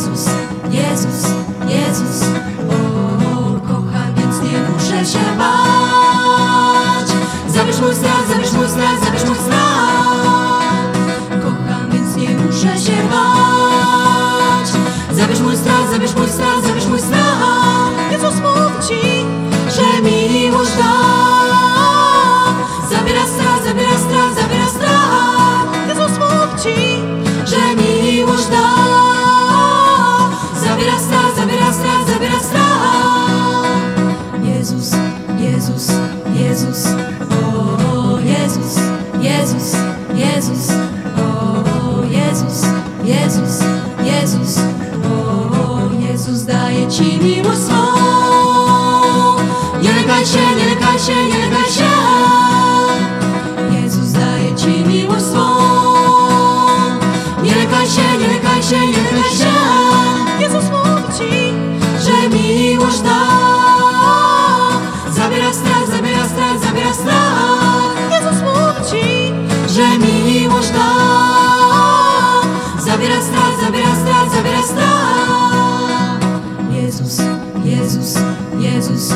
Jezus, Jezus, Jezus, o, kocha, więc nie muszę się bać. Zabierz mój strach, zabierz mój strach, zabierz mój strach. Kocham, więc nie muszę się bać. Zabierz mój strach, zabierz mój strach, zabierz mój strach. Jezus, Jezus, o, o Jezus, Jezus, Jezus, o, o Jezus, Jezus, Jezus, o, o Jezus daje Ci miłość swą. Nie lękaj się, nie lękaj się, nie lękaj się. miłość da Zabiera strach, zabiera strach, zabiera strach. Jezus, Jezus, Jezus.